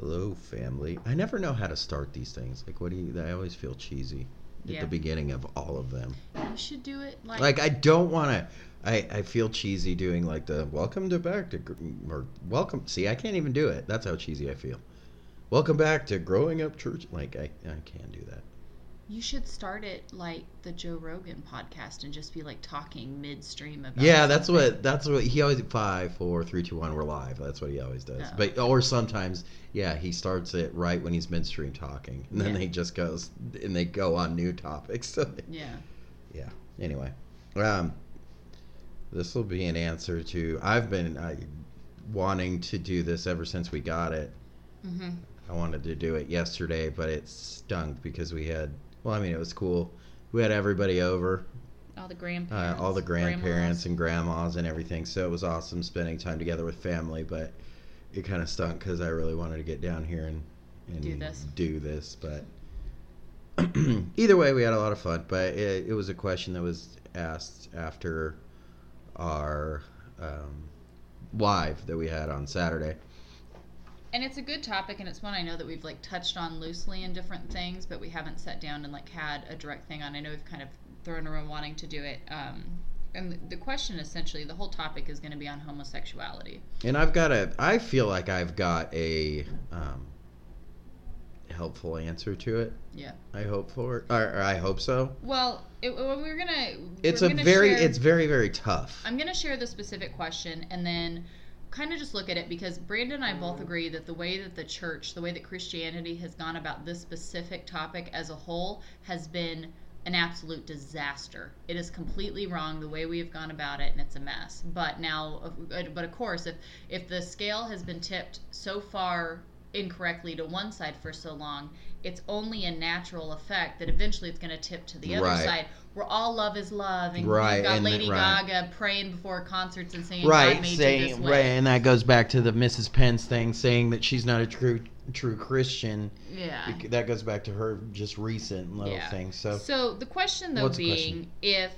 Hello, family. I never know how to start these things. Like, what do you? I always feel cheesy at Yeah. the beginning of all of them. You should do it like, Like, I don't want to. I, I feel cheesy doing like the welcome to back to or welcome. See, I can't even do it. That's how cheesy I feel. Welcome back to growing up church. Like, I I can't do that. You should start it like the Joe Rogan podcast and just be like talking midstream about. Yeah, that's something. what that's what he always five, four, three, two, one. We're live. That's what he always does. Oh. But or sometimes, yeah, he starts it right when he's midstream talking, and then Yeah. he just goes and they go on new topics. So Yeah. yeah. Anyway, um, this will be an answer to. I've been I, wanting to do this ever since we got it. Mm-hmm. I wanted to do it yesterday, but it stunk because we had. Well, I mean, it was cool. We had everybody over, All the uh, grandparents. all the grandparents grandmas. and grandmas and everything. So it was awesome spending time together with family. But it kind of stunk because I really wanted to get down here and, and Do this. do this. But either way, we had a lot of fun. But it, it was a question that was asked after our um, live that we had on Saturday. And it's a good topic, and it's one I know that we've like touched on loosely in different things, but we haven't sat down and like had a direct thing on. I know we've kind of thrown around wanting to do it. Um, and the, question essentially, the whole topic is going to be on homosexuality. And I've got a. I feel like I've got a um, helpful answer to it. Yeah. I hope for, or, or I hope so. Well, it, well, we're gonna. It's we're a gonna very, share- it's very, very tough. I'm gonna share the specific question and then kind of just look at it because Brandon and I both mm. agree that the way that the church, the way that Christianity has gone about this specific topic as a whole has been an absolute disaster. It is completely wrong the way we have gone about it and it's a mess. But now uh, but of course if if the scale has been tipped so far incorrectly to one side for so long, it's only a natural effect that eventually it's going to tip to the other Right. side where all love is love and Right, you've got and Lady right. Gaga praying before concerts and saying God Right, made you this way. right, and that goes back to the Mrs. Pence thing, saying that she's not a true true Christian. Yeah. That goes back to her just recent little Yeah. thing. So So the question though being question? if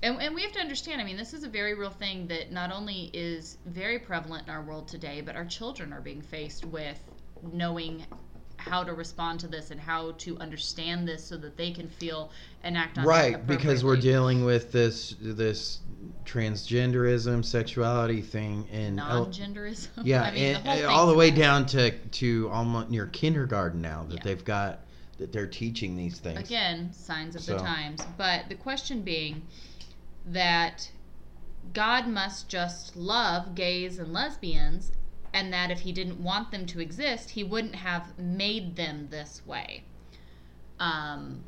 and, and we have to understand, I mean, this is a very real thing that not only is very prevalent in our world today, but our children are being faced with knowing how to respond to this and how to understand this so that they can feel and act on right, because we're dealing with this this transgenderism, sexuality thing, and non-genderism. Yeah, I mean, and, the whole and all the way down to to almost near kindergarten now that Yeah. they've got that they're teaching these things. Again, signs of So- the times. But the question being that God must just love gays and lesbians, and that if he didn't want them to exist, he wouldn't have made them this way. Um,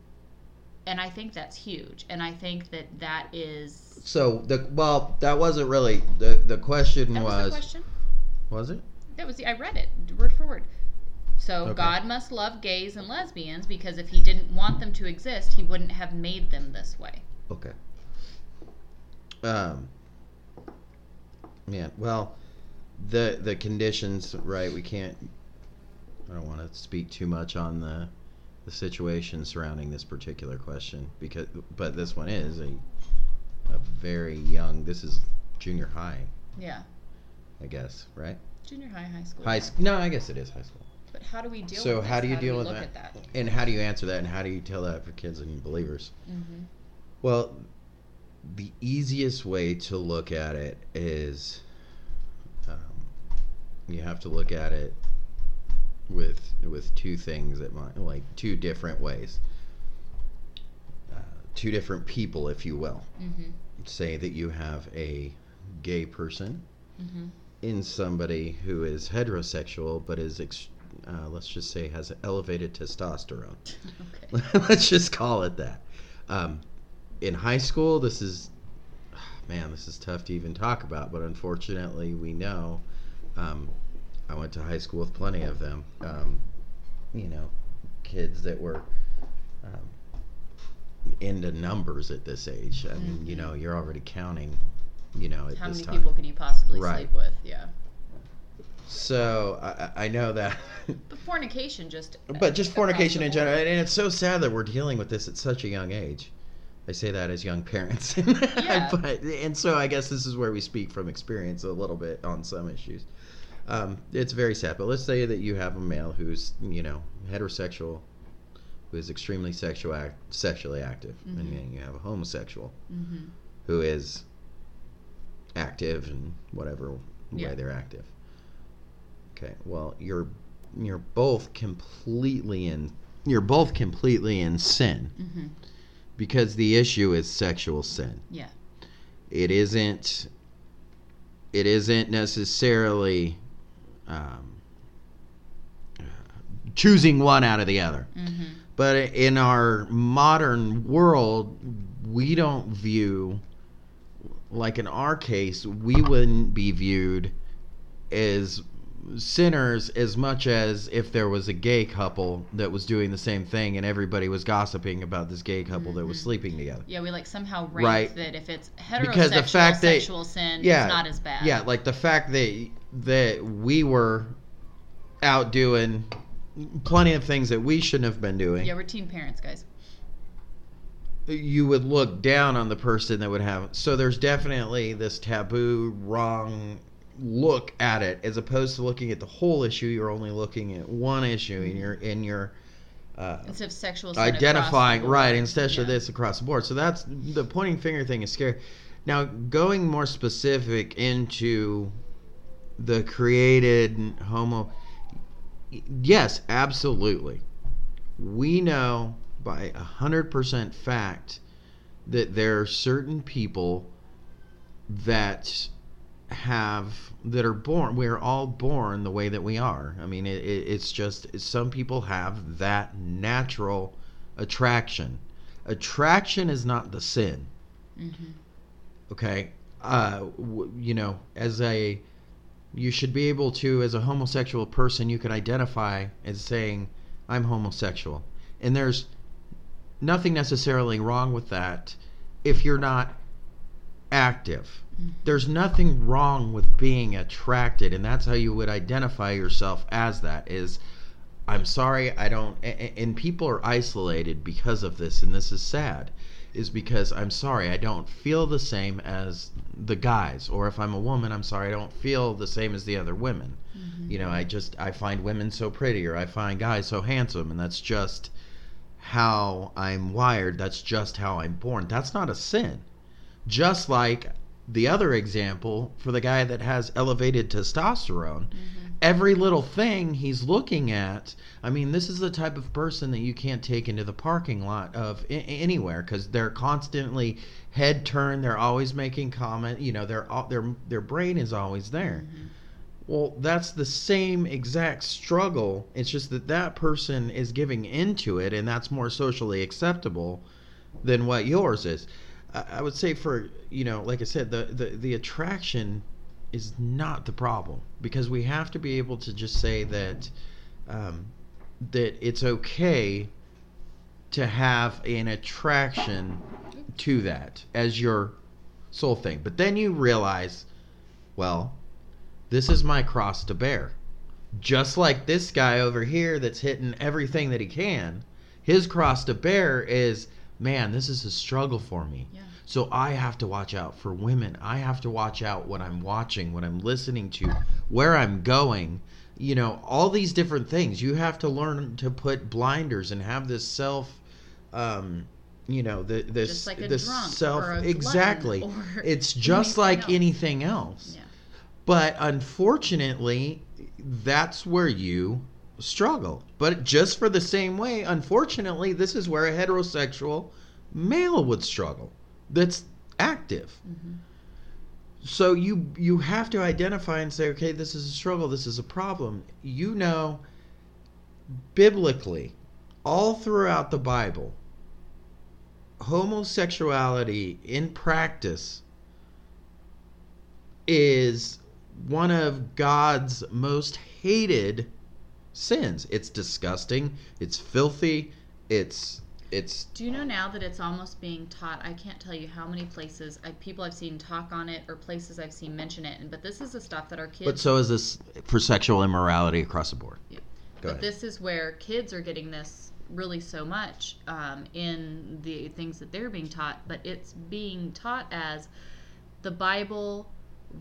and I think that's huge. And I think that that is. So the well, that wasn't really the the question was, was the question. was it? That was the, I read it word for word. So Okay. God must love gays and lesbians because if he didn't want them to exist, he wouldn't have made them this way. Okay. Um. Yeah. well, the the conditions, right? We can't. I don't want to speak too much on the the situation surrounding this particular question because, but this one is a a very young. This is junior high, Yeah. I guess, right? Junior high, high school. High. school No, I guess it is high school. But how do we deal So with how this? do you deal we with look that? At that? And how do you answer that? And how do you tell that for kids and believers? Mm-hmm. Well, the easiest way to look at it is you have to look at it with with two things at my like two different ways. Uh, two different people, if you will. Mm-hmm. Say that you have a gay person Mm-hmm. in somebody who is heterosexual but is ex- uh, let's just say has elevated testosterone okay. let's just call it that um, in high school this is man this is tough to even talk about but unfortunately we know um, i went to high school with plenty of them um, you know kids that were um, into numbers at this age i mean you Mhm. know you're already counting you know at How many time people can you possibly Right. sleep with? Yeah. so I, I I know that But fornication just. But just fornication in general, and it's so sad that we're dealing with this at such a young age. I say that as young parents, Yeah. but and so I guess this is where we speak from experience a little bit on some issues. Um, it's very sad. But let's say that you have a male who's you know heterosexual, who is extremely sexual act, sexually active, and Mhm. then you have a homosexual Mm-hmm. who is active in whatever Yeah. way they're active. Okay, well you're you're both completely in you're both completely in sin Mm-hmm. because the issue is sexual sin. Yeah. It isn't it isn't necessarily um, choosing one out of the other. Mm-hmm. But in our modern world, we don't view, like in our case, we wouldn't be viewed as sinners as much as if there was a gay couple that was doing the same thing and everybody was gossiping about this gay couple that was Mhm. sleeping together. Yeah, we like somehow rank Right. that if it's heterosexual Because the fact that- sexual sin, yeah, it's not as bad. Yeah, like the fact that that we were out doing plenty of things that we shouldn't have been doing. yeah, we're teen parents, guys. you would look down on the person that would have so there's definitely this taboo wrong look at it as opposed to looking at the whole issue you're only looking at one issue and you're in your uh, Instead of sexual sin across the identifying right instead Yeah. of this across the board. So that's the pointing finger thing is scary. Now going more specific into the created homo yes absolutely. We know by a hundred percent fact that there are certain people that have that are born we are all born the way that we are. I mean it, it, it's just some people have that natural attraction. Attraction is not the sin. Mhm. okay? Uh w- you know as a you should be able to as a homosexual person you can identify as saying i'm homosexual. And there's nothing necessarily wrong with that if you're not active. There's nothing wrong with being attracted and that's how you would identify yourself as that is i'm sorry i don't and people are isolated because of this and this is sad is because i'm sorry i don't feel the same as the guys or if i'm a woman i'm sorry i don't feel the same as the other women. Mhm. you know i just i find women so pretty or i find guys so handsome and that's just how i'm wired that's just how i'm born. That's not a sin. Just like the other example for the guy that has elevated testosterone Mhm. every little thing he's looking at i mean this is the type of person that you can't take into the parking lot of I- anywhere because they're constantly head turned they're always making comment you know their their their brain is always there Mhm. well, that's the same exact struggle. It's just that that person is giving into it, and that's more socially acceptable than what yours is. I, would say, for you know, like I said, the, the the attraction is not the problem because we have to be able to just say that um, that it's okay to have an attraction to that as your sole thing. But then you realize, well, this is my cross to bear. Just like this guy over here that's hitting everything that he can, his cross to bear is, man, this is a struggle for me. Yeah. So I have to watch out for women. I have to watch out what I'm watching, what I'm listening to, where I'm going. You know, all these different things. You have to learn to put blinders and have this self um you know, the this like drunk self exactly. It's just anything like else. anything else. Yeah. But unfortunately, that's where you struggle. But just for the same way, unfortunately, this is where a heterosexual male would struggle. That's active. Mhm. So you you have to identify and say, okay, this is a struggle, this is a problem. You know biblically, all throughout the Bible, homosexuality in practice is one of God's most hated sins. It's disgusting, it's filthy, it's it's Do you know now that it's almost being taught? I can't tell you how many places I, people I've seen talk on it or places I've seen mention it. And but this is the stuff that our kids. but so is this for sexual immorality across the board. Yeah. Go but ahead. this is where kids are getting this really so much um, in the things that they're being taught. But it's being taught as the Bible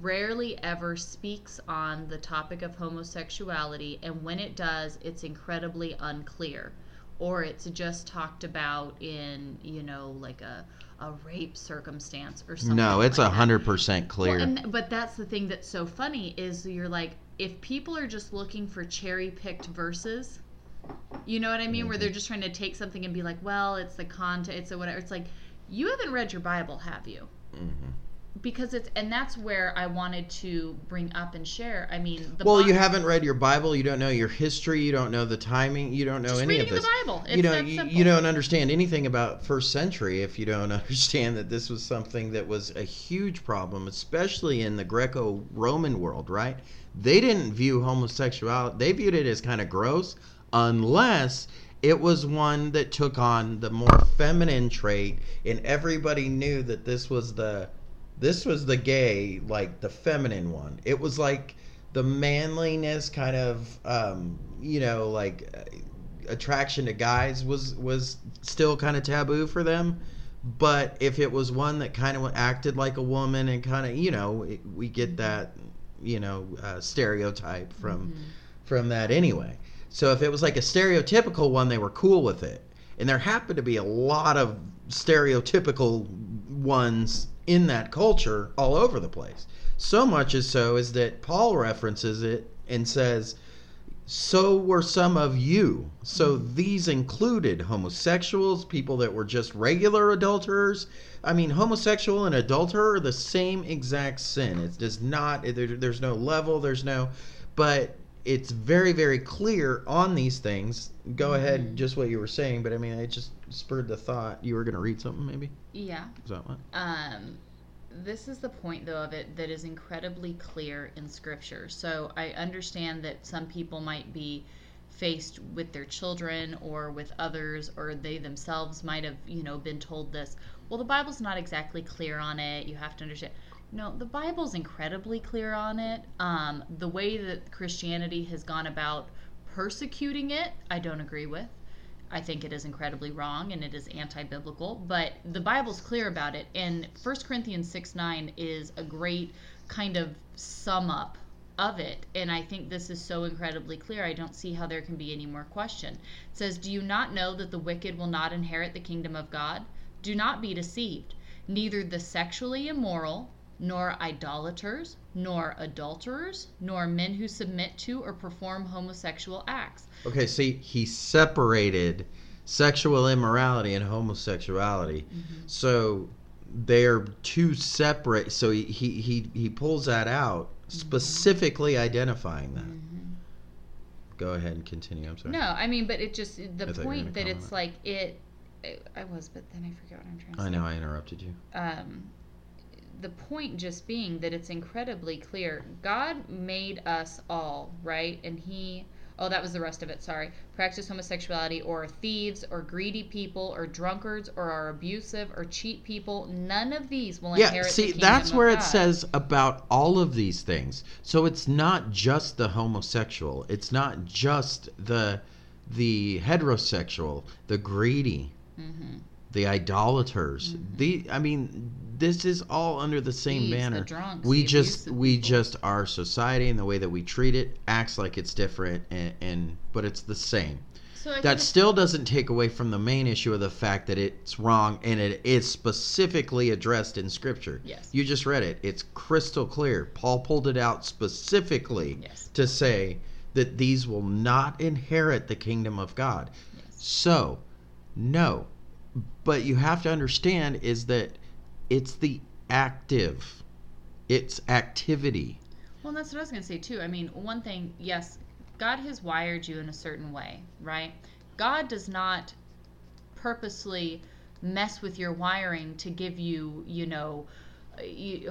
rarely ever speaks on the topic of homosexuality, and when it does, it's incredibly unclear. Or it's just talked about in, you know, like a, a rape circumstance or something. No, it's a hundred percent clear. Well, and, but that's the thing that's so funny is you're like, if people are just looking for cherry picked verses, you know what I mean? Where Mm-hmm. they're just trying to take something and be like, well, it's the content, it's a whatever. It's like, you haven't read your Bible, have you? Mhm. Because it's, and that's where I wanted to bring up and share. I mean, the Well, Bi- you haven't read your Bible. You don't know your history. You don't know the timing. You don't know any reading of this. the Bible. It's you know, that you, simple. you don't understand anything about first century if you don't understand that this was something that was a huge problem, especially in the Greco-Roman world. Right? They didn't view homosexuality. They viewed it as kind of gross, unless it was one that took on the more feminine trait, and everybody knew that this was the this was the gay, like the feminine one. It was like the manliness kind of, um, you know, like uh, attraction to guys was was still kind of taboo for them. But if it was one that kind of acted like a woman and kind of, you know, it, we get that, you know, uh, stereotype from from that anyway. So if it was like a stereotypical one, they were cool with it. And there happened to be a lot of stereotypical ones in that culture all over the place. So much as so is that Paul references it and says, so were some of you. So these included homosexuals, people that were just regular adulterers. I mean, homosexual and adulterer are the same exact sin. It does not, there, there's no level, there's no, but it's very, very clear on these things. Go ahead, just what you were saying, but I mean, it just spurred the thought. You were going to read something, maybe? Yeah. Is that what? um, this is the point though of it that is incredibly clear in scripture so i understand that some people might be faced with their children or with others or they themselves might have you know been told this well the bible's not exactly clear on it you have to understand no the bible's incredibly clear on it um, the way that christianity has gone about persecuting it i don't agree with I think it is incredibly wrong and it is anti biblical, but the Bible's clear about it. And 1 Corinthians 6 9 is a great kind of sum up of it. And I think this is so incredibly clear. I don't see how there can be any more question. It says, Do you not know that the wicked will not inherit the kingdom of God? Do not be deceived. Neither the sexually immoral, nor idolaters, nor adulterers, nor men who submit to or perform homosexual acts. Okay, see, he separated sexual immorality and homosexuality. Mm-hmm. So they're two separate. So he, he, he, he pulls that out, mm-hmm. specifically identifying that. Mm-hmm. Go ahead and continue. I'm sorry. No, I mean, but it just the I thought you were point that it's on like it, it. I was, but then I forget what I'm trying to say. I know I interrupted you. Um, the point just being that it's incredibly clear. God made us all right, and He. Oh, that was the rest of it. Sorry. Practice homosexuality, or thieves, or greedy people, or drunkards, or are abusive, or cheat people. None of these will Yeah, inherit the see, that's where it says about all of these things. So it's not just the homosexual. It's not just the the heterosexual, the greedy, Mhm. the idolaters. The I mean, this is all under the same Thieves, the banner. drunks, we just we people. just our society and the way that we treat it acts like it's different, and, and but it's the same. So That still doesn't take away from the main issue of the fact that it's wrong and it is specifically addressed in Scripture. Yes. You just read it. It's crystal clear. Paul pulled it out specifically Yes. to say that these will not inherit the kingdom of God. Yes. So, no. But you have to understand is that it's the active, it's activity. Well, that's what I was going to say too. I mean, one thing, yes, God has wired you in a certain way, right? God does not purposely mess with your wiring to give you, you know,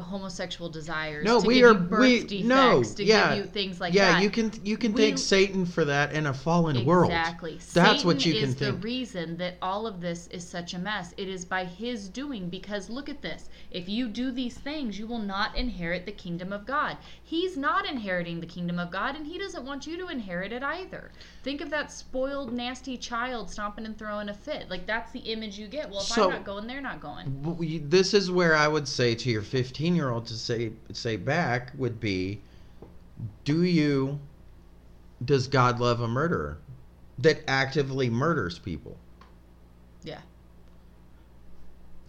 homosexual desires. No, to we are we defects, no, to yeah, give you things like yeah. that. you can you can We- thank Satan for that in a fallen world. Exactly. That's what Satan you can is the reason that all of this is such a mess. It is by his doing because look at this. If you do these things, you will not inherit the kingdom of God. He's not inheriting the kingdom of God and he doesn't want you to inherit it either. Think of that spoiled nasty child stomping and throwing a fit. Like that's the image you get. Well, if So- I'm not going, they're not going. This is where I would say to your your 15 year old to say say back would be do you does god love a murderer that actively murders people Yeah.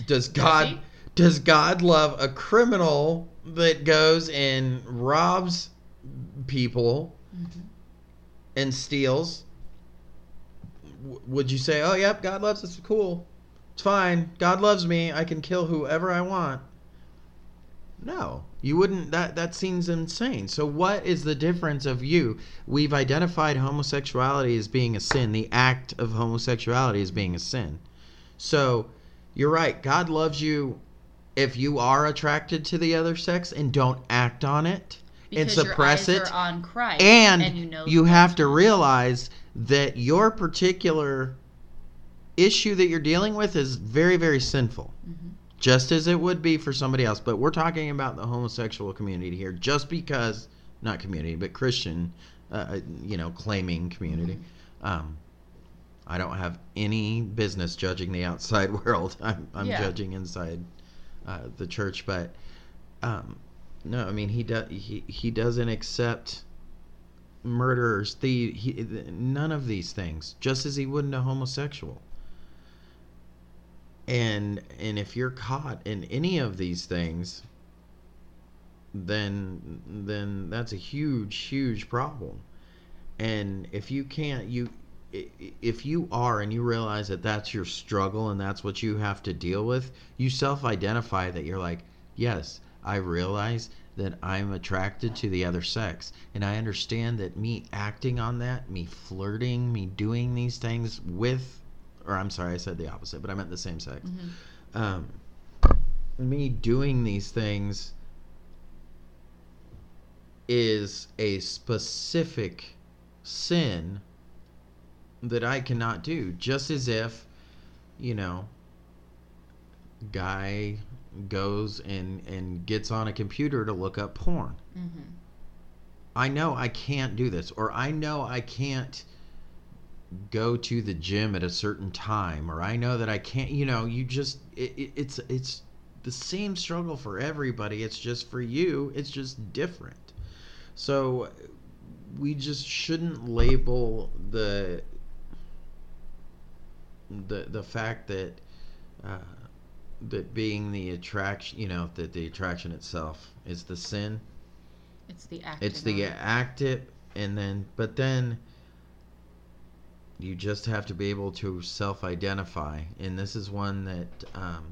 does god he? does god love a criminal that goes and robs people Mhm. and steals w- would you say oh yep god loves us cool it's fine god loves me i can kill whoever i want no you wouldn't that that seems insane. So what is the difference of you? We've identified homosexuality as being a sin. The act of homosexuality as being a sin. So you're right. God loves you if you are attracted to the other sex and don't act on it and suppress it. on Christ, and, you know you have to realize that your particular issue that you're dealing with is very very sinful. Mhm. Just as it would be for somebody else. But we're talking about the homosexual community here just because not community but christian uh, you know claiming community. Mm-hmm. um, i don't have any business judging the outside world. I'm, I'm Yeah. judging inside uh, the church. But um, no i mean he does he, he doesn't accept murderers the he, none of these things just as he wouldn't a homosexual and and if you're caught in any of these things then then that's a huge huge problem. And if you can't you if you are and you realize that that's your struggle and that's what you have to deal with you self-identify that you're like yes i realize that i'm attracted to the other sex. And i understand that me acting on that me flirting me doing these things with or i'm sorry i said the opposite but i meant the same sex Mhm. um, me doing these things is a specific sin that I cannot do. Just as if, you know, guy goes and and gets on a computer to look up porn. Mhm. I know I can't do this, or I know I can't go to the gym at a certain time, or I know that I can't. You know, you just it, it, it's it's the same struggle for everybody. It's just for you. It's just different. So we just shouldn't label the the the fact that uh, that being the attraction, you know, that the attraction itself is the sin It's the act. it's the active and then but then you just have to be able to self-identify. And this is one that um,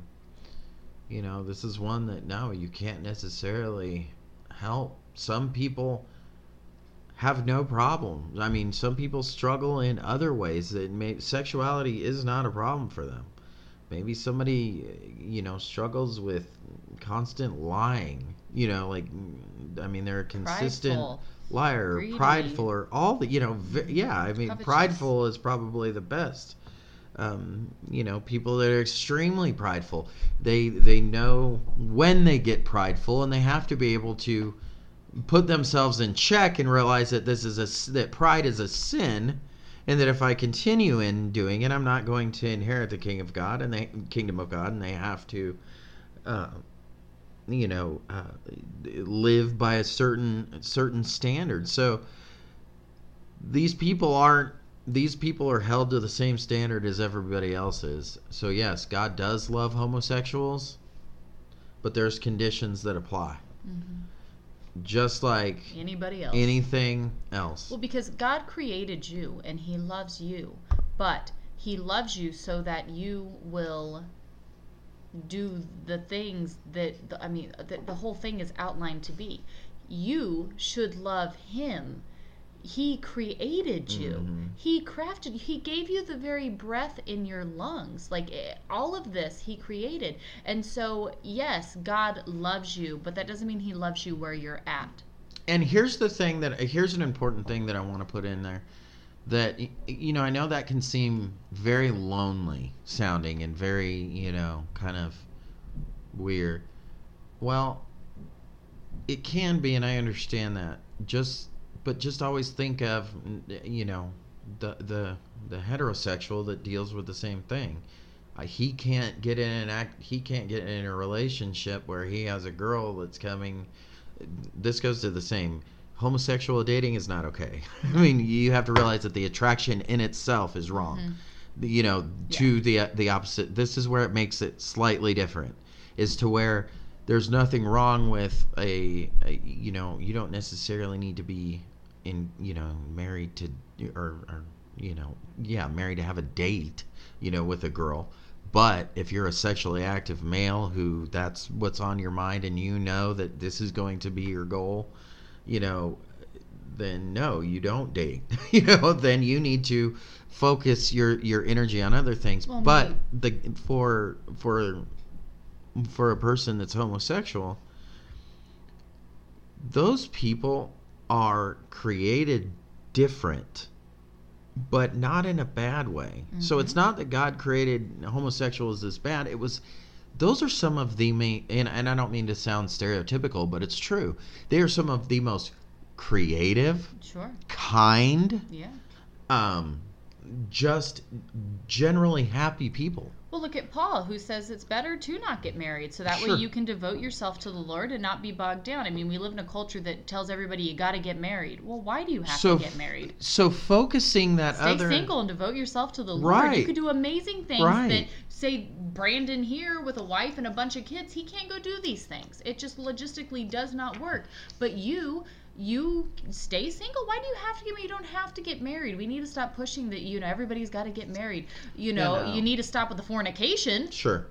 you know this is one that no you can't necessarily help. Some people have no problem. I mean some people struggle in other ways that may sexuality is not a problem for them. Maybe somebody you know struggles with constant lying you know like i mean they're consistent Prideful. Liar or greedy. prideful or all the you know v- yeah i mean Covetous. prideful is probably the best um, you know people that are extremely prideful they they know when they get prideful and they have to be able to put themselves in check and realize that this is a that pride is a sin and that if I continue in doing it, I'm not going to inherit the king of God and the kingdom of God, and they have to, uh, you know, uh, live by a certain certain standard. So these people aren't. These people are held to the same standard as everybody else is. So yes, God does love homosexuals, but there's conditions that apply, Mhm. just like Anybody else? anything else. Well, because God created you and He loves you, but He loves you so that you will do the things that the, I mean, the, the whole thing is outlined to be. You should love Him. He created you. Mhm. He crafted. He gave you the very breath in your lungs. Like eh, all of this, He created. And so, yes, God loves you, but that doesn't mean He loves you where you're at. and here's the thing that here's an important thing that I want to put in there that you know I know that can seem very lonely sounding and very you know kind of weird. Well, it can be, and I understand that. Just but just always think of you know the the the heterosexual that deals with the same thing. uh, he can't get in an act he can't get in a relationship where he has a girl that's coming this goes to the same homosexual dating is not okay. I mean you have to realize that the attraction in itself is wrong. Mm-hmm. you know to the the opposite this is where it makes it slightly different is to where there's nothing wrong with a, a you know you don't necessarily need to be in you know married to or, or you know yeah married to have a date you know with a girl. But if you're a sexually active male who that's what's on your mind and you know that this is going to be your goal you know then no you don't date. You know then you need to focus your your energy on other things. Well, but me- the for for for a person that's homosexual those people are created different but not in a bad way. So it's mm-hmm. not that god created homosexuals as bad. It was those are some of the main and, and i don't mean to sound stereotypical but it's true they are some of the most creative Sure. kind Yeah. um just generally happy people Well, look at Paul, who says it's better to not get married, so that Sure. way you can devote yourself to the Lord and not be bogged down. I mean, we live in a culture that tells everybody you got to get married. Well, why do you have So to get married? so focusing that other. Stay other single and devote yourself to the Lord. Right. You could do amazing things Right. that say Brandon here with a wife and a bunch of kids, he can't go do these things. It just logistically does not work. But you you stay single. Why do you have to get married? You don't have to get married. We need to stop pushing that, you know, everybody's got to get married. You know, no. you need to stop with the fornication, sure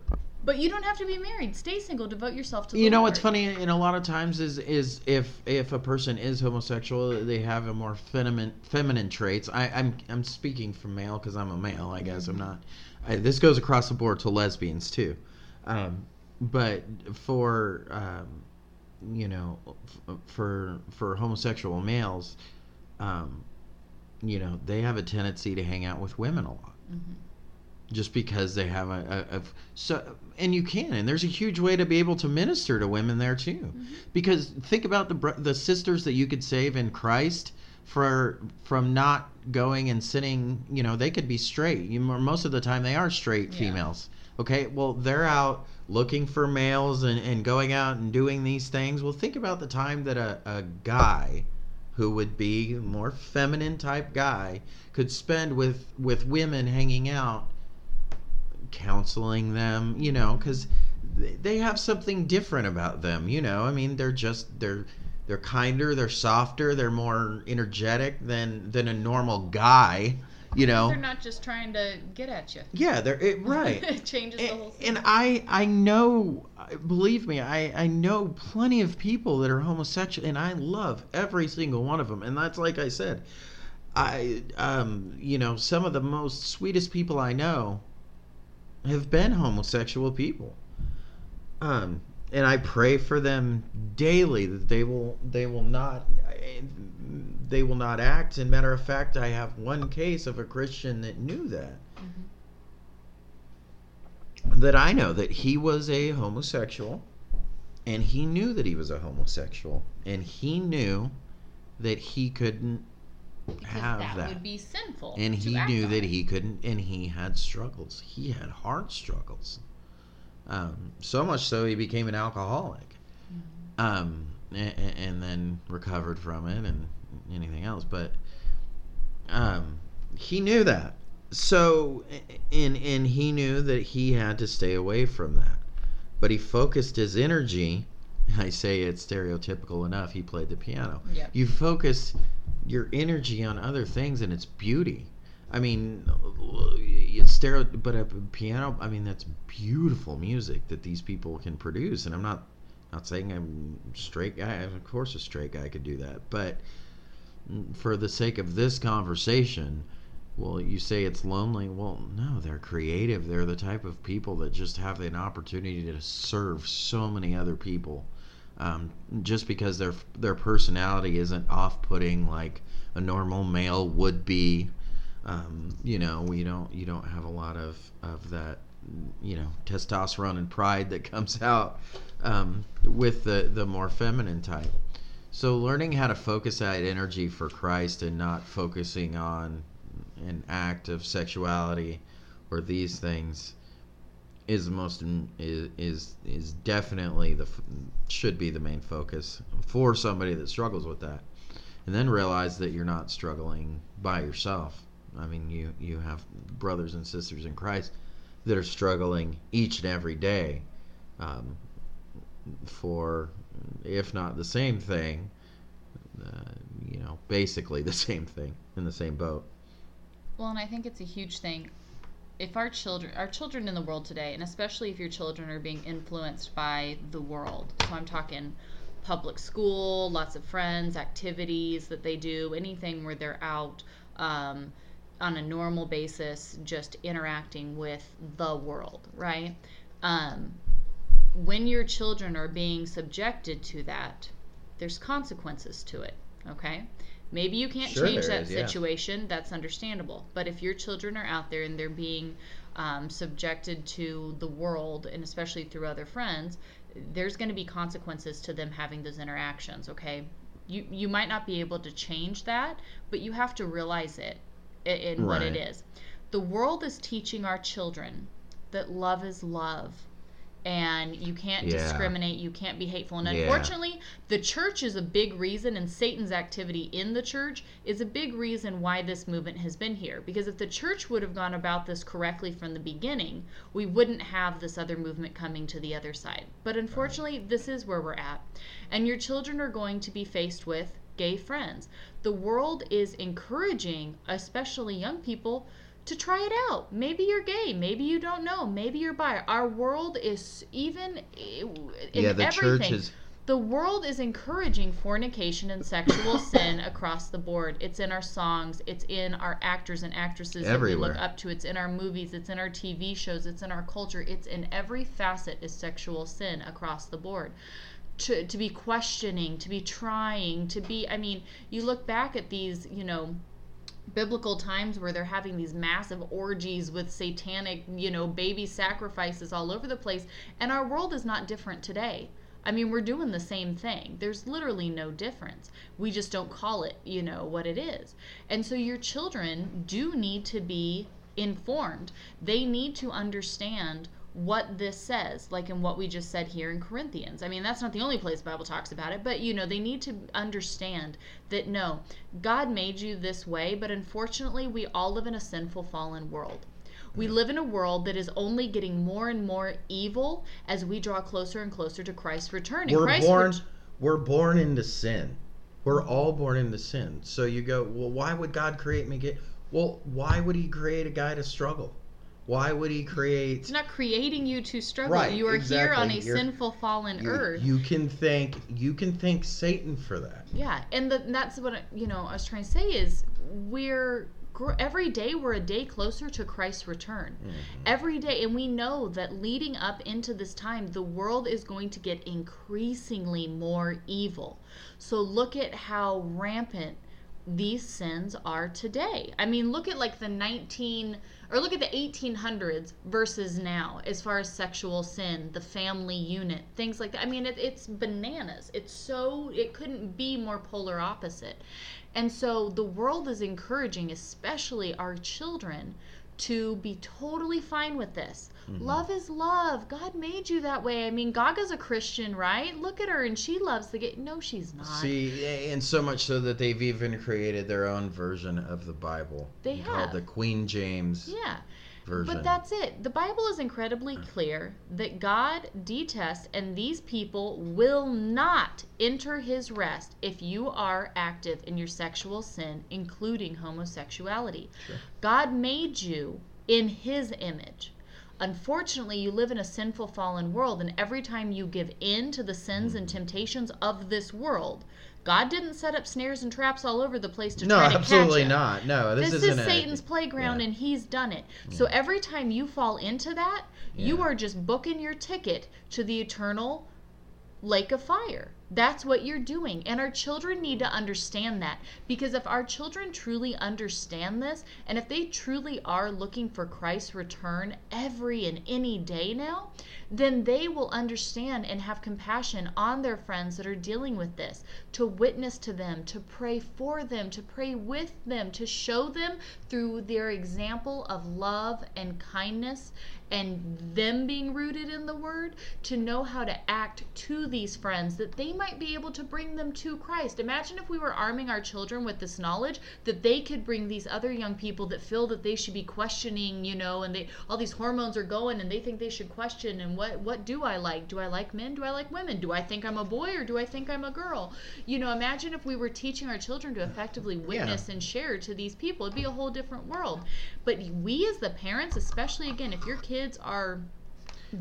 but you don't have to be married. Stay single, devote yourself to the you know Lord. what's funny and a lot of times is is if if a person is homosexual they have a more feminine feminine traits I, i'm i'm speaking from male because i'm a male i guess i'm not I, this goes across the board to lesbians too um, but for um, you know f- for for homosexual males um, you know they have a tendency to hang out with women a lot. Just because they have a, a, a so and you can and there's a huge way to be able to minister to women there too. Because think about the the sisters that you could save in Christ for from not going and sitting you know they could be straight. You most of the time they are straight Yeah. females. Okay well they're out looking for males and, and going out and doing these things. Well think about the time that a, a guy who would be more feminine type guy could spend with with women hanging out counseling them you know because they have something different about them you know? I mean they're just they're they're kinder they're softer they're more energetic than than a normal guy you know They're not just trying to get at you. yeah they're it, right it changes the whole thing. and I I know believe me I I know plenty of people that are homosexual and I love every single one of them and that's like I said I um you know some of the most sweetest people I know have been homosexual people um and I pray for them daily that they will they will not they will not act. And matter of fact I have one case of a Christian that knew that. Mm-hmm. That I know that he was a homosexual and he knew that he was a homosexual and he knew that he couldn't because have that, that, would be sinful. and he knew that it. he couldn't and he had struggles. He had heart struggles um, so much so he became an alcoholic. Um, and, and then recovered from it and anything else but um, he knew that. So and and he knew that he had to stay away from that. But he focused his energy i say it's stereotypical enough he played the piano. Yep. you focus your energy on other things and it's beauty. I mean stereo but a piano i mean that's beautiful music that these people can produce and i'm not not saying i'm straight guy of course a straight guy could do that but for the sake of this conversation, well, you say it's lonely. Well, no, they're creative. They're the type of people that just have an opportunity to serve so many other people. Um, just because their their personality isn't off-putting like a normal male would be, um, you know, we don't you don't have a lot of of that, you know, testosterone and pride that comes out um, with the the more feminine type. So learning how to focus that energy for Christ and not focusing on an act of sexuality or these things is most is is is definitely the should be the main focus for somebody that struggles with that and then realize that you're not struggling by yourself i mean you you have brothers and sisters in christ that are struggling each and every day um, for if not the same thing uh, you know basically the same thing in the same boat. Well and i think it's a huge thing. If our children our children in the world today and especially if your children are being influenced by the world so i'm talking public school lots of friends activities that they do anything where they're out um, on a normal basis just interacting with the world right um, when your children are being subjected to that there's consequences to it okay Maybe you can't sure change that is, situation. Yeah. That's understandable. But if your children are out there and they're being um, subjected to the world, and especially through other friends, there's going to be consequences to them having those interactions. Okay, you you might not be able to change that, but you have to realize it in right. what it is. The world is teaching our children that love is love and you can't yeah. discriminate, you can't be hateful. And unfortunately, yeah. the church is a big reason, and Satan's activity in the church is a big reason why this movement has been here. Because if the church would have gone about this correctly from the beginning, we wouldn't have this other movement coming to the other side. But unfortunately, right. this is where we're at. And your children are going to be faced with gay friends. The world is encouraging, especially young people, to try it out. Maybe you're gay. Maybe you don't know. Maybe you're bi. Our world is even eh, in yeah, the everything. Church is... The world is encouraging fornication and sexual sin across the board. It's in our songs. It's in our actors and actresses Everywhere. that we look up to. It's in our movies. It's in our TV shows. It's in our culture. It's in every facet is sexual sin across the board. To, to be questioning, to be trying, to be, I mean, you look back at these, you know, biblical times where they're having these massive orgies with satanic, you know, baby sacrifices all over the place. And our world is not different today. I mean, we're doing the same thing. There's literally no difference. We just don't call it, you know, what it is. And so your children do need to be informed. They need to understand what this says, like in what we just said here in Corinthians. I mean, that's not the only place the Bible talks about it, but you know, they need to understand that no, God made you this way, but unfortunately, we all live in a sinful, fallen world. We live in a world that is only getting more and more evil as we draw closer and closer to Christ's return. we're Christ born ret- we're born into sin. We're all born into sin. So you go, well, why would God create me gay? Well, why would he create a guy to struggle? Why would he create? He's not creating you to struggle. Right, you are exactly. here on a You're, sinful, fallen you, earth. You can thank you can thank Satan for that. Yeah, and the, that's what you know. I was trying to say is we're every day we're a day closer to Christ's return. Mm-hmm. Every day, and we know that leading up into this time, the world is going to get increasingly more evil. So look at how rampant these sins are today. I mean, look at like the 19- or look at the 1800s versus now as far as sexual sin the family unit things like that i mean it, it's bananas it's so it couldn't be more polar opposite and so the world is encouraging especially our children to be totally fine with this. Mm-hmm. Love is love. God made you that way. I mean, Gaga's a Christian, right? Look at her, and she loves the gay. No, she's not. See, and so much so that they've even created their own version of the Bible. They have called the Queen James. Yeah. Version. But that's it. The Bible is incredibly clear that God detests, and these people will not enter his rest if you are active in your sexual sin, including homosexuality. Sure. God made you in his image. Unfortunately, you live in a sinful, fallen world, and every time you give in to the sins and mm-hmm. temptations of this world, God didn't set up snares and traps all over the place to no, try to catch you. No, absolutely catch not. No, this, this is Satan's a, playground, yeah. and he's done it. Yeah. So every time you fall into that, yeah. you are just booking your ticket to the eternal lake of fire. That's what you're doing. And our children need to understand that. Because if our children truly understand this, and if they truly are looking for Christ's return every and any day now, then they will understand and have compassion on their friends that are dealing with this, to witness to them, to pray for them, to pray with them, to show them through their example of love and kindness and them being rooted in the word to know how to act to these friends that they might be able to bring them to Christ. Imagine if we were arming our children with this knowledge that they could bring these other young people that feel that they should be questioning, you know, and they all these hormones are going and they think they should question and what what do I like? Do I like men? Do I like women? Do I think I'm a boy or do I think I'm a girl? You know, imagine if we were teaching our children to effectively witness and share to these people. It'd be a whole different world. But we as the parents, especially again, if your kids are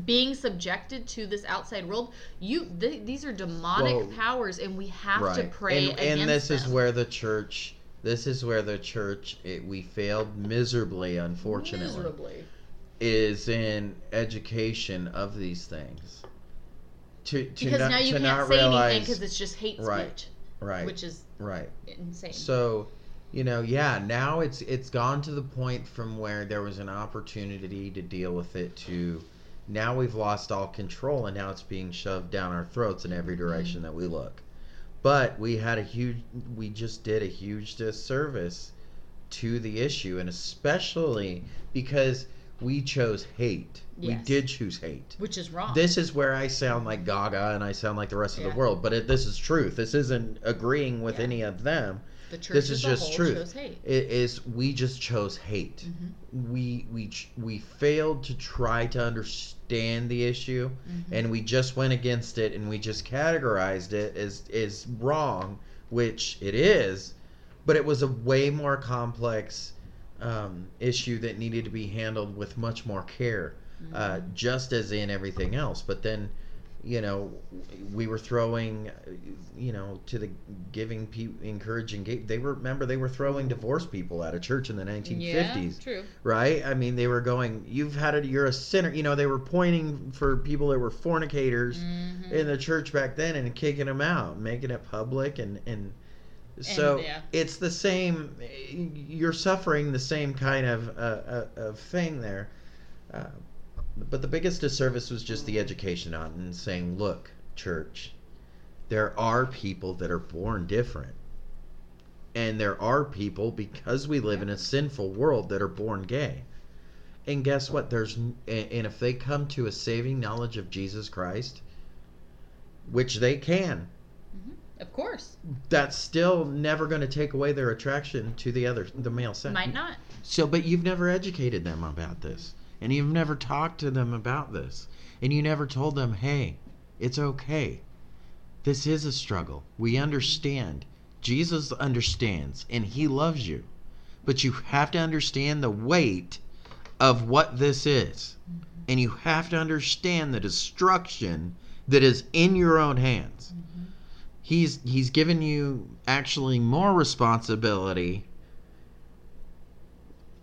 being subjected to this outside world you th- these are demonic Well, powers and we have to pray and, and this is where the church this is where the church it, we failed miserably unfortunately. Miserably. Is in education of these things. To, to because not, now you can't say realize anything because it's just hate Right. speech right which is right. insane. So you know yeah now it's it's gone to the point from where there was an opportunity to deal with it to now we've lost all control and now it's being shoved down our throats in every direction that we look but we had a huge we just did a huge disservice to the issue and especially because we chose hate we did choose hate which is wrong this is where I sound like Gaga and I sound like the rest of the world, but it, this is truth. This isn't agreeing with Yeah. any of them. This is just truth. It is we just chose hate. Mhm. We we we failed to try to understand the issue, Mhm. and we just went against it, and we just categorized it as is wrong, which it is, but it was a way more complex um, issue that needed to be handled with much more care uh, Mm-hmm. just as in everything else. But then, you know, we were throwing, you know, to the giving, pe- encouraging. They were remember they were throwing divorced people out of church in the 1950s, yeah, true right? I mean, they were going, "You've had it. You're a sinner." You know, they were pointing for people that were fornicators Mhm. in the church back then and kicking them out, making it public and and. So yeah. it's the same. You're suffering the same kind of uh, uh, of thing there. Uh, but the biggest disservice was just the education on and saying, look, church, there are people that are born different. And there are people, because we live in a sinful world, that are born gay. And guess what? There's and if they come to a saving knowledge of Jesus Christ, which they can, mm-hmm. of course that's still never going to take away their attraction to the other the male sex. might not So, but you've never educated them about this, and you've never talked to them about this, and you never told them, "Hey, it's okay. This is a struggle. We understand. Jesus understands, and He loves you, but you have to understand the weight of what this is, and you have to understand the destruction that is in your own hands." Mm-hmm. He's he's given you actually more responsibility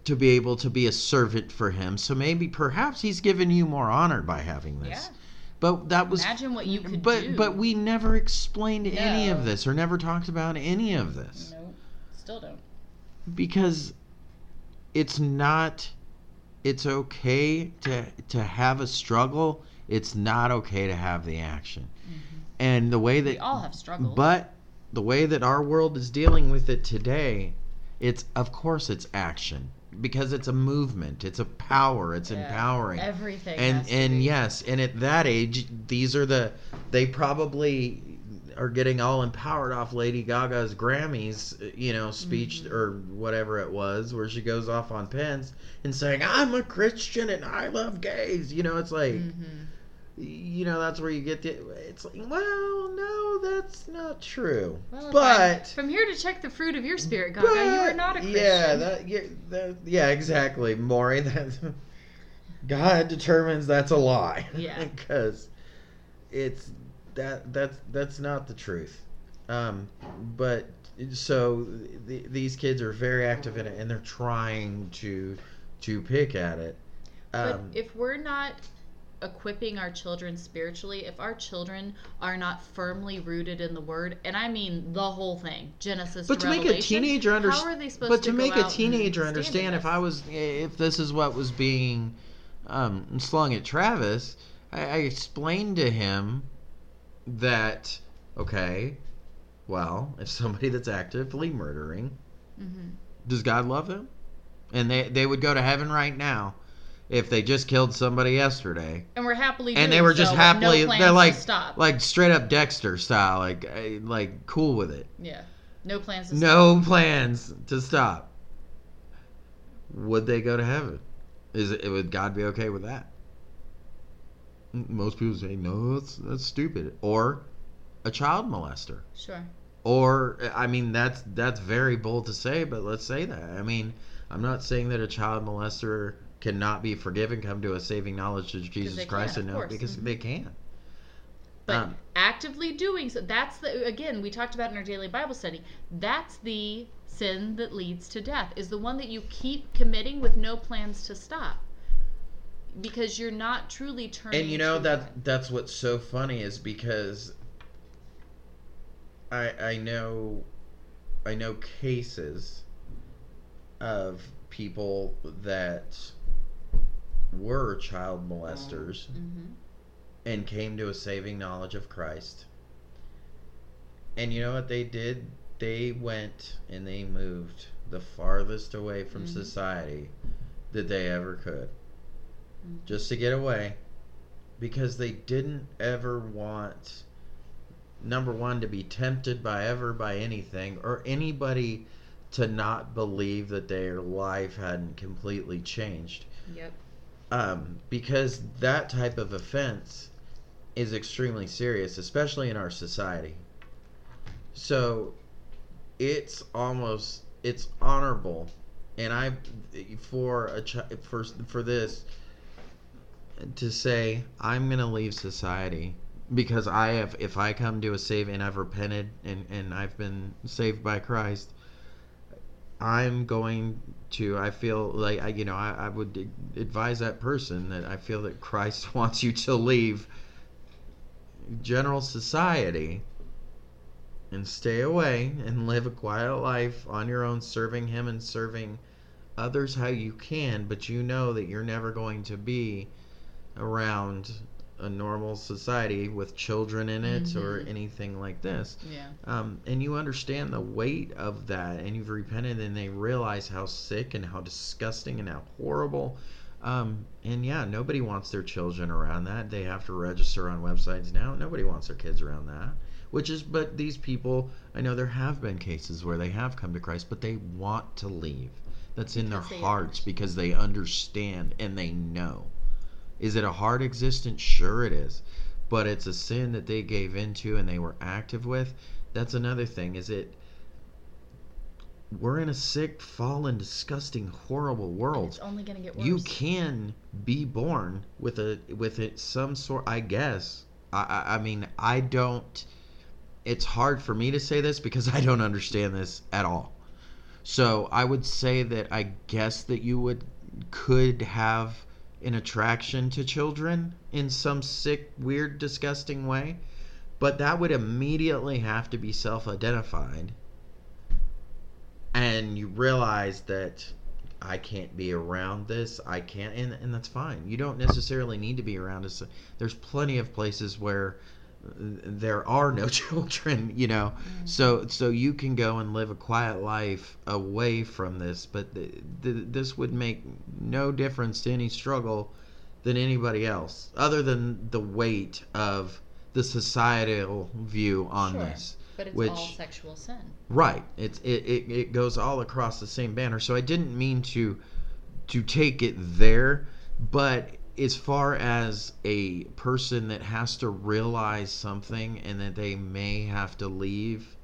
to be able to be a servant for him. So maybe perhaps he's given you more honor by having this. yeah. But that was imagine what you could but do. but we never explained any of this or never talked about any of this. No still don't. Because it's not it's okay to to have a struggle. It's not okay to have the action. Mm-hmm. And the way that we all have struggles. but the way that our world is dealing with it today, it's of course it's action because it's a movement, it's a power, it's Yeah. empowering. everything and and yes, and at that age, these are the they probably are getting all empowered off Lady Gaga's Grammys, you know, speech Mm-hmm. or whatever it was, where she goes off on Pence and saying, "I'm a Christian and I love gays." You know, it's like, Mhm. You know, that's where you get the. It's like, well, no, that's not true. Well, but from here to check the fruit of your spirit, Gaga, you are not a Christian. Yeah, that, yeah, that, yeah, exactly, Maury. That God determines that's a lie. Yeah. because it's that that's that's not the truth. Um, but so th- these kids are very active in it, and they're trying to to pick at it. But Um, if we're not equipping our children spiritually, if our children are not firmly rooted in the Word, and I mean the whole thing, Genesis but to make a teenager how understand, are they supposed but to, to make a teenager understand, if I this? was, if this is what was being um, slung at Travis, I, I explained to him that okay, well, if somebody that's actively murdering, Mhm. does God love them? And they they would go to heaven right now. If they just killed somebody yesterday and we're happily and they were just so happily no they're like stop. like straight up Dexter style like eh, like cool with it yeah, no plans to stop. no plans to stop would they go to heaven is it would God be okay with that most people say no that's that's stupid or a child molester Sure. or I mean that's that's very bold to say, but let's say that. I mean, I'm not saying that a child molester cannot be forgiven, come to a saving knowledge of Jesus Christ, can, and course. because Mhm. they can. But Um, actively doing so, that's the, again, we talked about in our daily Bible study, that's the sin that leads to death, is the one that you keep committing with no plans to stop. Because you're not truly turning. And you know that God. that's what's so funny is because I I know I know cases of people that were child molesters Mhm. and came to a saving knowledge of Christ. And you know what they did? They went and they moved the farthest away from Mhm. society that they ever could Mhm. just to get away because they didn't ever want number one to be tempted by ever by anything or anybody to not believe that their life hadn't completely changed Yep. Um, because that type of offense is extremely serious, especially in our society. So it's almost it's honorable, and I for a chi- for for this to say I'm gonna leave society because I have if I come to a save and I've repented and and I've been saved by Christ. I'm going to. I feel like I, you know, I, I would advise that person that I feel that Christ wants you to leave general society and stay away and live a quiet life on your own, serving Him and serving others how you can. But you know that you're never going to be around a normal society with children in it or Mhm. anything like this. Yeah. um, and you understand the weight of that and you've repented and they realize how sick and how disgusting and how horrible. Um, and yeah nobody wants their children around that. They have to register on websites now. Nobody wants their kids around that which is but these people i know there have been cases where they have come to christ but they want to leave. That's in Because their they hearts because they understand and they know is it a hard existence? Sure it is. But it's a sin that they gave into and they were active with. That's another thing is it we're in a sick fallen disgusting horrible world. It's only gonna get worse. you can be born with a with it some sort i guess. I, I i mean i don't it's hard for me to say this because i don't understand this at all. So i would say that i guess that you would could have an attraction to children in some sick weird disgusting way but that would immediately have to be self-identified and you realize that I can't be around this. I can't, and, and that's fine. You don't necessarily need to be around this. There's plenty of places where there are no children, you know. Mm. So so you can go and live a quiet life away from this, but th- th- this would make no difference to any struggle than anybody else, other than the weight of the societal view on Sure. this. But it's which- all sexual sin. Right. It's it, it, it goes all across the same banner. So I didn't mean to to take it there, but as far as a person that has to realize something and that they may have to leave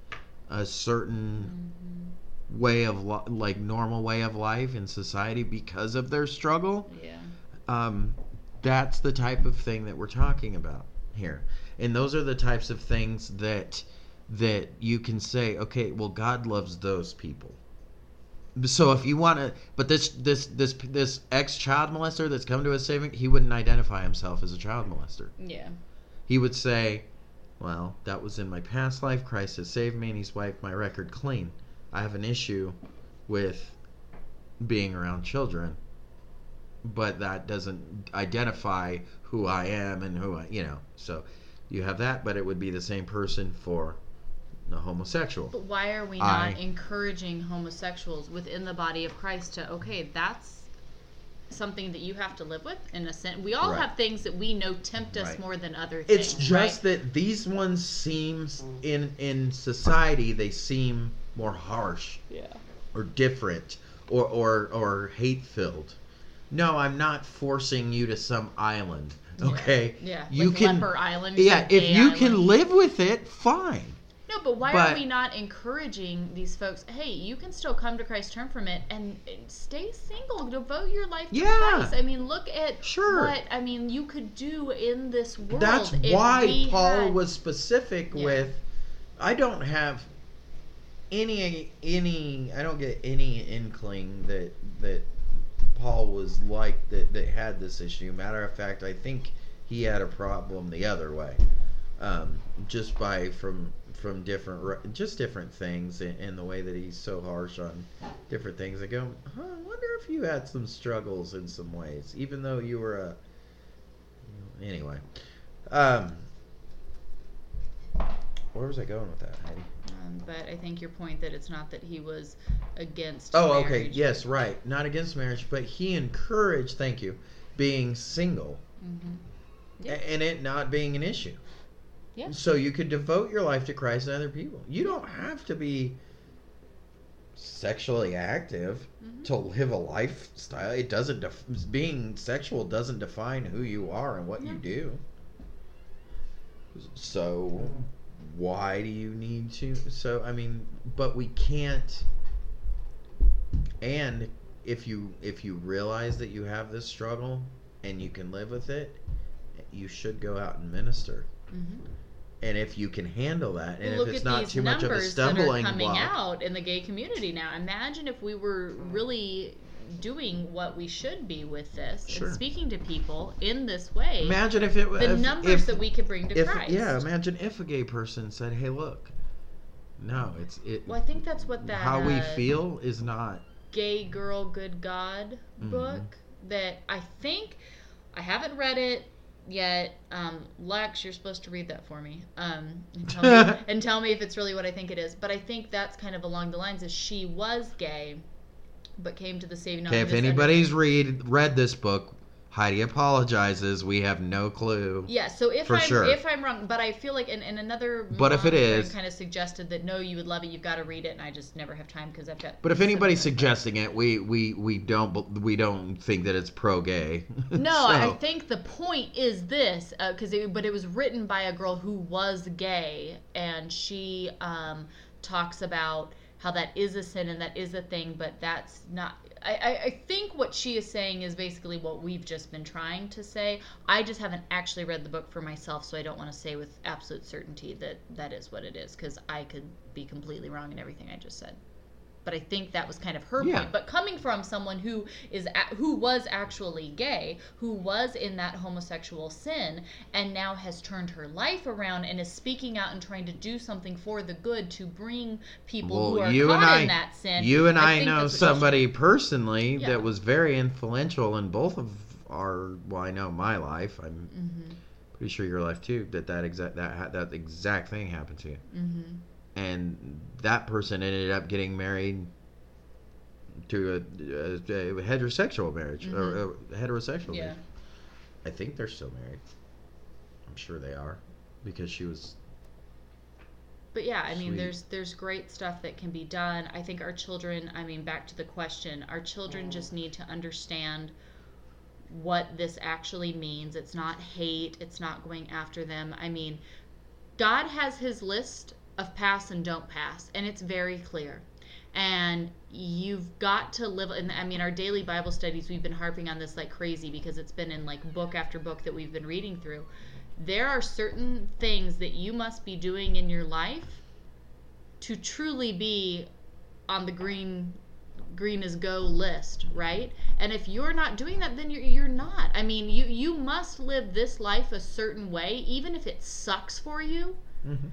a certain Mm-hmm. way of li- like normal way of life in society because of their struggle, Yeah. um, that's the type of thing that we're talking about here and those are the types of things that that you can say okay well god loves those people so if you want to but this this this this ex child molester that's come to a saving he wouldn't identify himself as a child molester. Yeah. he would say well that was in my past life. Christ has saved me and he's wiped my record clean. I have an issue with being around children but that doesn't identify who i am and who i you know so you have that but it would be the same person for a homosexual But why are we I- not encouraging homosexuals within the body of Christ to okay, that's something that you have to live with in a sense. We all Right. have things that we know tempt us Right. more than other things. It's just right? that these ones seems in in society they seem more harsh yeah. or different or or or hate filled. No, I'm not forcing you to some island. Okay. Yeah. You like can Leper Island. Yeah, if you can live with it, fine. No, but why But- are we not encouraging these folks? Hey, you can still come to Christ, turn from it, and, stay single. Devote your life to Yeah. Christ. I mean, look at Sure. what I mean. You could do in this world. That's why Paul had- was specific Yeah. with I don't have any any I don't get any inkling that that Paul was like that that had this issue. Matter of fact, I think he had a problem the other way. Um, just by from from different just different things in, in the way that he's so harsh on different things. I go, huh, I wonder if you had some struggles in some ways, even though you were a anyway. Um, where was I going with that, Heidi? Um, but I think your point that it's not that he was against. Oh, okay. Yes, right. Not against marriage, but he encouraged, thank you, being single Mhm. Yeah. and it not being an issue. Yeah. So you could devote your life to Christ and other people. You don't have to be sexually active Mhm. to live a lifestyle. It doesn't def- being sexual doesn't define who you are and what you do. So why do you need to so I mean, but we can't and if you if you realize that you have this struggle and you can live with it, you should go out and minister. Mhm. And if you can handle that, and Well, if it's not too much of a numbers that are stumbling coming block, out in the gay community now. Imagine if we were really doing what we should be with this Sure. and speaking to people in this way. imagine if it the if, numbers if, that we could bring to if Christ. yeah, imagine if a gay person said, "Hey, look, no, it's it. Well, I think that's what that how we uh, feel is not gay girl good god Mhm. book that i think i haven't read it yet um, lex you're supposed to read that for me um, and, tell me, and tell me if it's really what i think it is but i think that's kind of along the lines of she was gay but came to the saving okay." If anybody's read read this book, Heidi apologizes. We have no clue. yeah so if For i'm sure. if i'm wrong but i feel like in, and another But if it is- kind of suggested that no you would love it you've got to read it and i just never have time because i've got But if anybody's suggesting it, we we we don't we don't think that it's pro gay. No, I think the point is this, because it, but it was written by a girl who was gay, and she um, talks about how that is a sin and that is a thing, but that's not. I, I, think what she is saying is basically what we've just been trying to say. I just haven't actually read the book for myself, so I don't want to say with absolute certainty that that is what it is, because I could be completely wrong in everything I just said. But I think that was kind of her Yeah. point. But coming from someone who is a- who was actually gay, who was in that homosexual sin, and now has turned her life around and is speaking out and trying to do something for the good to bring people who are you caught and I, in that sin. you and I, think know that's what she's somebody personally Yeah. that was very influential in both of our. Well, I know my life. I'm Mhm, pretty sure your life too. That that exact that that exact thing happened to you, mhm. And that person ended up getting married to a, a, a heterosexual marriage or a heterosexual Mm-hmm. Yeah. marriage. I think they're still married. I'm sure they are because she was But yeah, I mean, Sweet. there's there's great stuff that can be done. I think our children. I mean, back to the question, our children just need to understand what this actually means. It's not hate. It's not going after them. I mean, God has His list of pass and don't pass, and it's very clear. And you've got to live. And I mean, our daily Bible studies, we've been harping on this like crazy because it's been in like book after book that we've been reading through there are certain things that you must be doing in your life to truly be on the green green is go list right and if you're not doing that then you're, you're not i mean you you must live this life a certain way even if it sucks for you mm-hmm.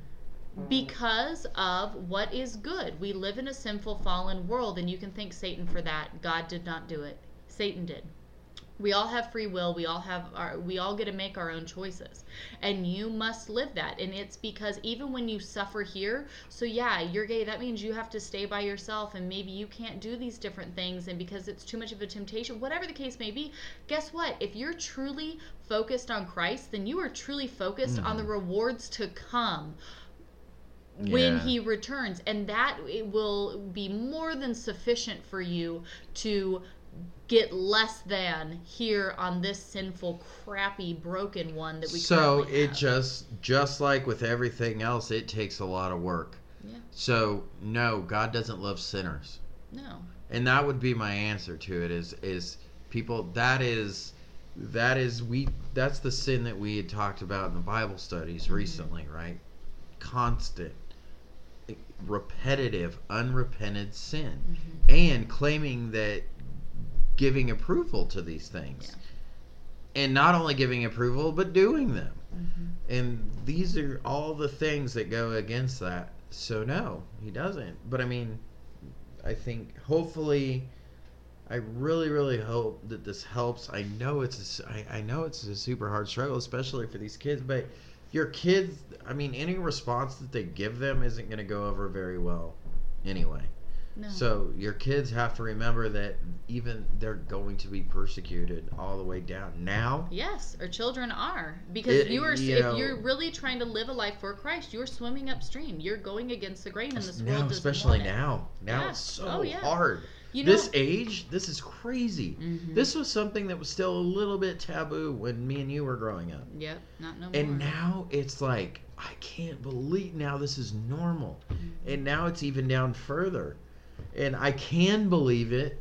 Because of what is good. We live in a sinful fallen world and you can thank satan for that. God did not do it. Satan did. We all have free will. We all have our we all get to make our own choices. And you must live that. And it's because even when you suffer here so yeah you're gay that means you have to stay by yourself and maybe you can't do these different things and because it's too much of a temptation whatever the case may be guess what? If you're truly focused on christ then you are truly focused mm-hmm. on the rewards to come when Yeah. he returns and that it will be more than sufficient for you to get less than here on this sinful crappy broken one that we so it have. just just like with everything else it takes a lot of work Yeah. so no god doesn't love sinners no and that would be my answer to it is is people that is that is we that's the sin that we had talked about in the bible studies mm-hmm. recently right constant repetitive unrepented sin mm-hmm. and claiming that giving approval to these things. And not only giving approval but doing them. Mm-hmm. And these are all the things that go against that. So no he doesn't. But i mean i think hopefully i really really hope that this helps. I know it's a I I know it's a super hard struggle especially for these kids but your kids i mean any response that they give them isn't going to go over very well anyway no so your kids have to remember that even they're going to be persecuted all the way down now Yes, our children are because It- you are. you if know- you're really trying to live a life for Christ, you're swimming upstream. You're going against the grain, in this world now, doesn't especially now. Now Yeah. it's oh, so Oh, yeah. hard. You know, this age, this is crazy. Mhm. This was something that was still a little bit taboo when me and you were growing up. Yep, not no more. And now it's like, I can't believe now this is normal. Mm-hmm. And now it's even down further. And I can believe it,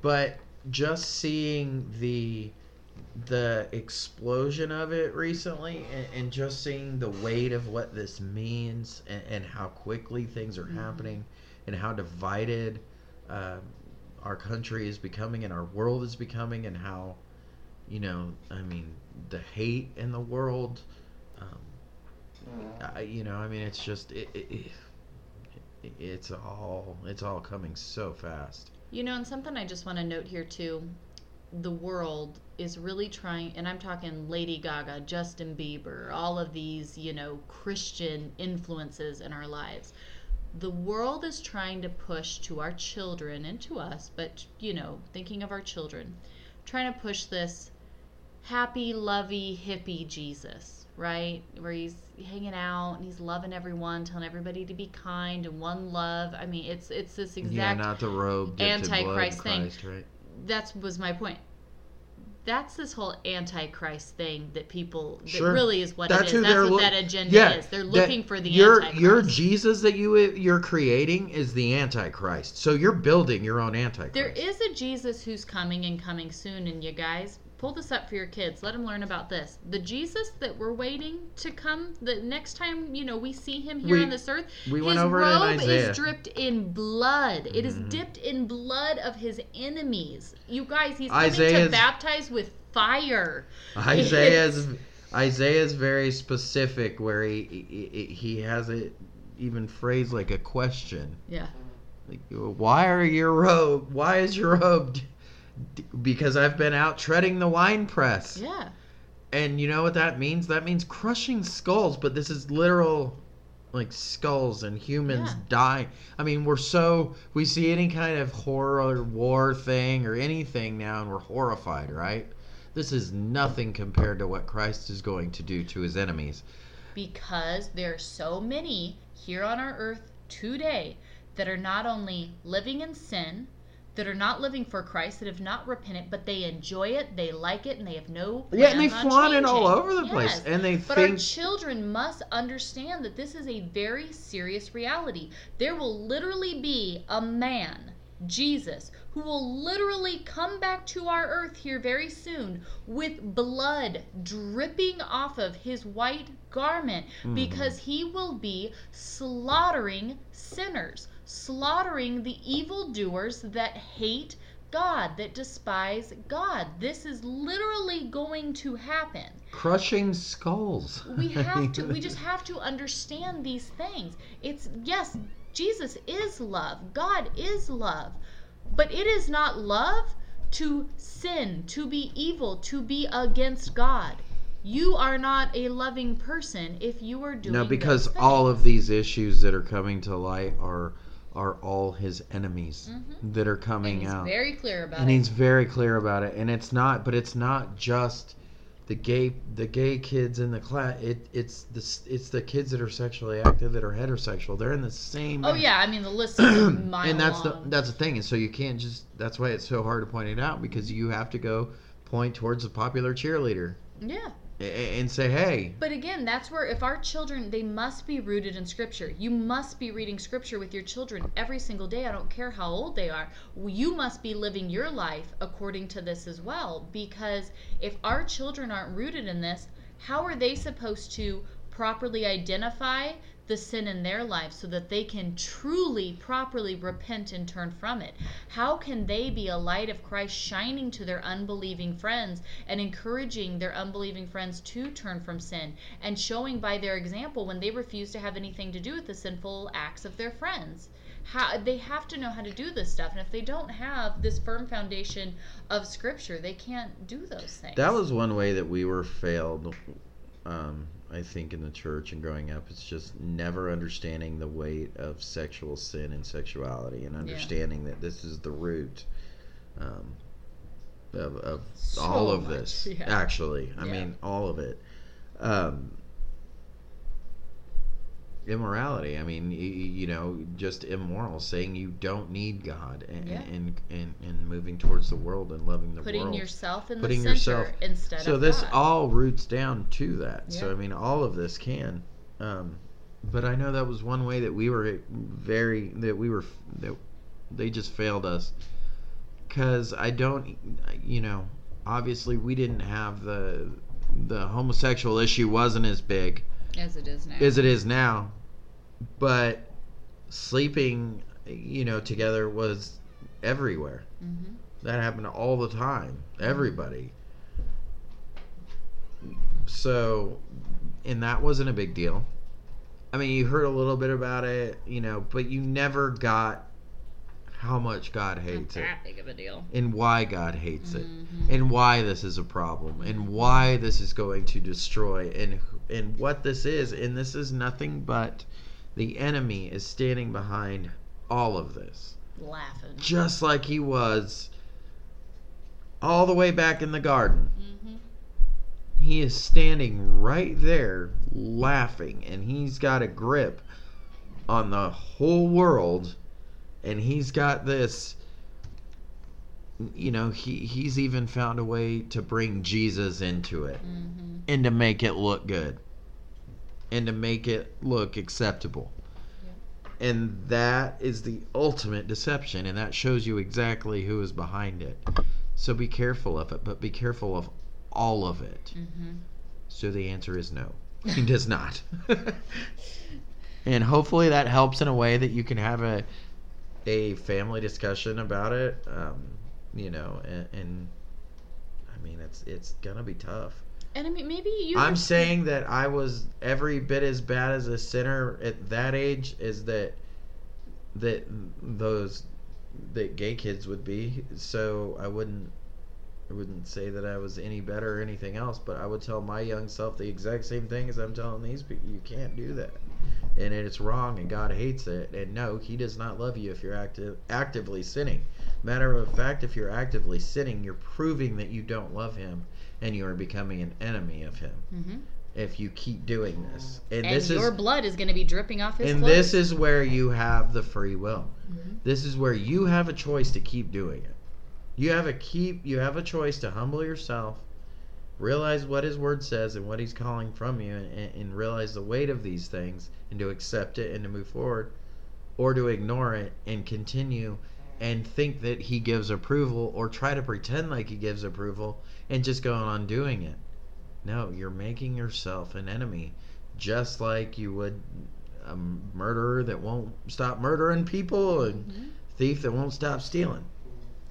but just seeing the the explosion of it recently and, and just seeing the weight of what this means and, and how quickly things are happening and how divided um, our country is becoming and our world is becoming and how you know i mean the hate in the world um, I, you know i mean it's just it, it, it, it's all it's all coming so fast You know, and something I just want to note here too the world is really trying, and I'm talking Lady Gaga, Justin Bieber, all of these, you know, Christian influences in our lives. The world is trying to push to our children and to us, but, you know, thinking of our children, trying to push this happy, lovey, hippie Jesus, right? Where he's hanging out and he's loving everyone, telling everybody to be kind and one love. I mean, it's it's this exact yeah not the robe dipped in blood Antichrist thing. Christ, right? that was my point. That's this whole antichrist thing that people that Sure. really is what That's it is. That's what look- that agenda yeah, is. They're looking for the your antichrist. your Jesus that you you're creating is the antichrist. So you're building your own antichrist. there is a Jesus who's coming and coming soon, and you guys pull this up for your kids. Let them learn about this. The Jesus that we're waiting to come, the next time you know we see him here We- on this earth, we his went over it in robe is dripped in blood. It is Mhm. dipped in blood of his enemies. You guys, he's coming Isaiah's- to baptize with fire. Isaiah's Isaiah's very specific where he he, he has it even phrased like a question. Yeah. Like, why are your robe? Why is your robe? D- Because I've been out treading the wine press. Yeah. And you know what that means? That means crushing skulls, but this is literal like skulls and humans Yeah. dying. I mean, we're so we see any kind of horror war thing or anything now and we're horrified, right? This is nothing compared to what Christ is going to do to his enemies. because there are so many here on our earth today that are not only living in sin, that are not living for Christ, that have not repented, but they enjoy it, they like it, and they have no Yeah, and they flaunt it all over the place. And they But our children must understand that this is a very serious reality. There will literally be a man, Jesus, who will literally come back to our earth here very soon with blood dripping off of his white garment Mm-hmm. because he will be slaughtering sinners, slaughtering the evildoers that hate God, that despise God. This is literally going to happen crushing skulls. we have to we just have to understand these things it's yes jesus is love god is love but it is not love to sin, to be evil, to be against God. You are not a loving person if you are doing No, because all of these issues that are coming to light are are all his enemies Mhm. that are and coming he's out. very clear about it. and he's very clear about it and it's not but it's not just the gay the gay kids in the class it it's the it's the kids that are sexually active that are heterosexual they're in the same Oh yeah, I mean the list is mile and that's long. the that's the thing and so you can't just that's why it's so hard to point it out because you have to go point towards the popular cheerleader yeah. And say hey But again, that's where if our children, they must be rooted in Scripture. You must be reading Scripture with your children every single day. I don't care how old they are. You must be living your life according to this as well. Because if our children aren't rooted in this, how are they supposed to properly identify the sin in their life so that they can truly, properly repent and turn from it? How can they be a light of Christ shining to their unbelieving friends and encouraging their unbelieving friends to turn from sin and showing by their example when they refuse to have anything to do with the sinful acts of their friends? How, they have to know how to do this stuff, and if they don't have this firm foundation of Scripture, they can't do those things. That was one way that we were failed, um, I think, in the church and growing up. It's just never understanding the weight of sexual sin and sexuality and understanding that this is the root um, of, of So all of much, this. yeah. Actually, I Yeah. mean, all of it. Um, immorality. I mean, you know, just immoral, saying you don't need God and, Yeah. and, and, and moving towards the world and loving the putting world yourself in Putting the center yourself- instead so this God. all roots down to that so i mean all of this can um, but i know that was one way that we were very that we were that they just failed us because i don't you know obviously we didn't have the the homosexual issue wasn't as big as it is now. as it is now but sleeping you know together was everywhere hmm that happened all the time. Everybody. So, and that wasn't a big deal. I mean, you heard a little bit about it, you know, but you never got how much God hates it that big of a deal. and why God hates it Mhm. and why this is a problem and why this is going to destroy and and what this is and this is nothing but the enemy is standing behind all of this Laughing. just like he was all the way back in the garden. hmm He is standing right there laughing, and he's got a grip on the whole world, and he's got this. You know, he, he's even found a way to bring Jesus into it hmm and to make it look good and to make it look acceptable. And that is the ultimate deception, and that shows you exactly who is behind it. So be careful of it, but be careful of all of it. hmm So the answer is no. He does not. and hopefully that helps in a way that you can have a a family discussion about it. Um, you know, and, and I mean it's it's gonna be tough. And I mean, maybe you. I'm saying that I was every bit as bad as a sinner at that age as that that those that gay kids would be. So I wouldn't I wouldn't say that I was any better or anything else, but I would tell my young self the exact same thing as I'm telling these people. You can't do that. And it's wrong and God hates it. And no, he does not love you if you're active actively sinning. Matter of fact, if you're actively sinning, you're proving that you don't love him and you are becoming an enemy of him hmm if you keep doing this. And, And this your is blood is going to be dripping off his and clothes. this is where you have the free will. Mhm. This is where you have a choice to keep doing it. You have a keep you have a choice to humble yourself, realize what his word says and what he's calling from you and, and realize the weight of these things and to accept it and to move forward or to ignore it and continue and think that he gives approval or try to pretend like he gives approval and just go on doing it. No, you're making yourself an enemy just like you would a murderer that won't stop murdering people and Mhm. thief that won't stop stealing.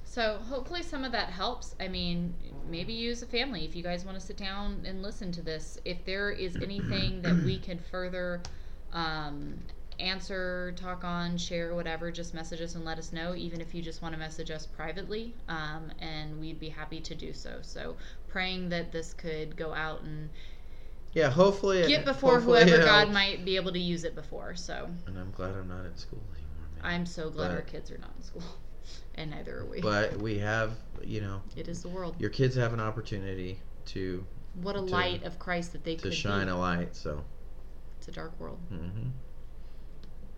So hopefully some of that helps. I mean, maybe you as a family, if you guys want to sit down and listen to this, if there is anything that we can further um, answer, talk on, share, whatever, just message us and let us know, even if you just want to message us privately. Um, and we'd be happy to do so. So, praying that this could go out and Yeah, hopefully. get before hopefully whoever God might be able to use it before. So, And I'm glad I'm not in school anymore, man. I'm so glad But- our kids are not in school. And neither are we. But we have, you know, it is the world. your kids have an opportunity to What a to- light of Christ that they to could shine be. a light. So, It's a dark world. hmm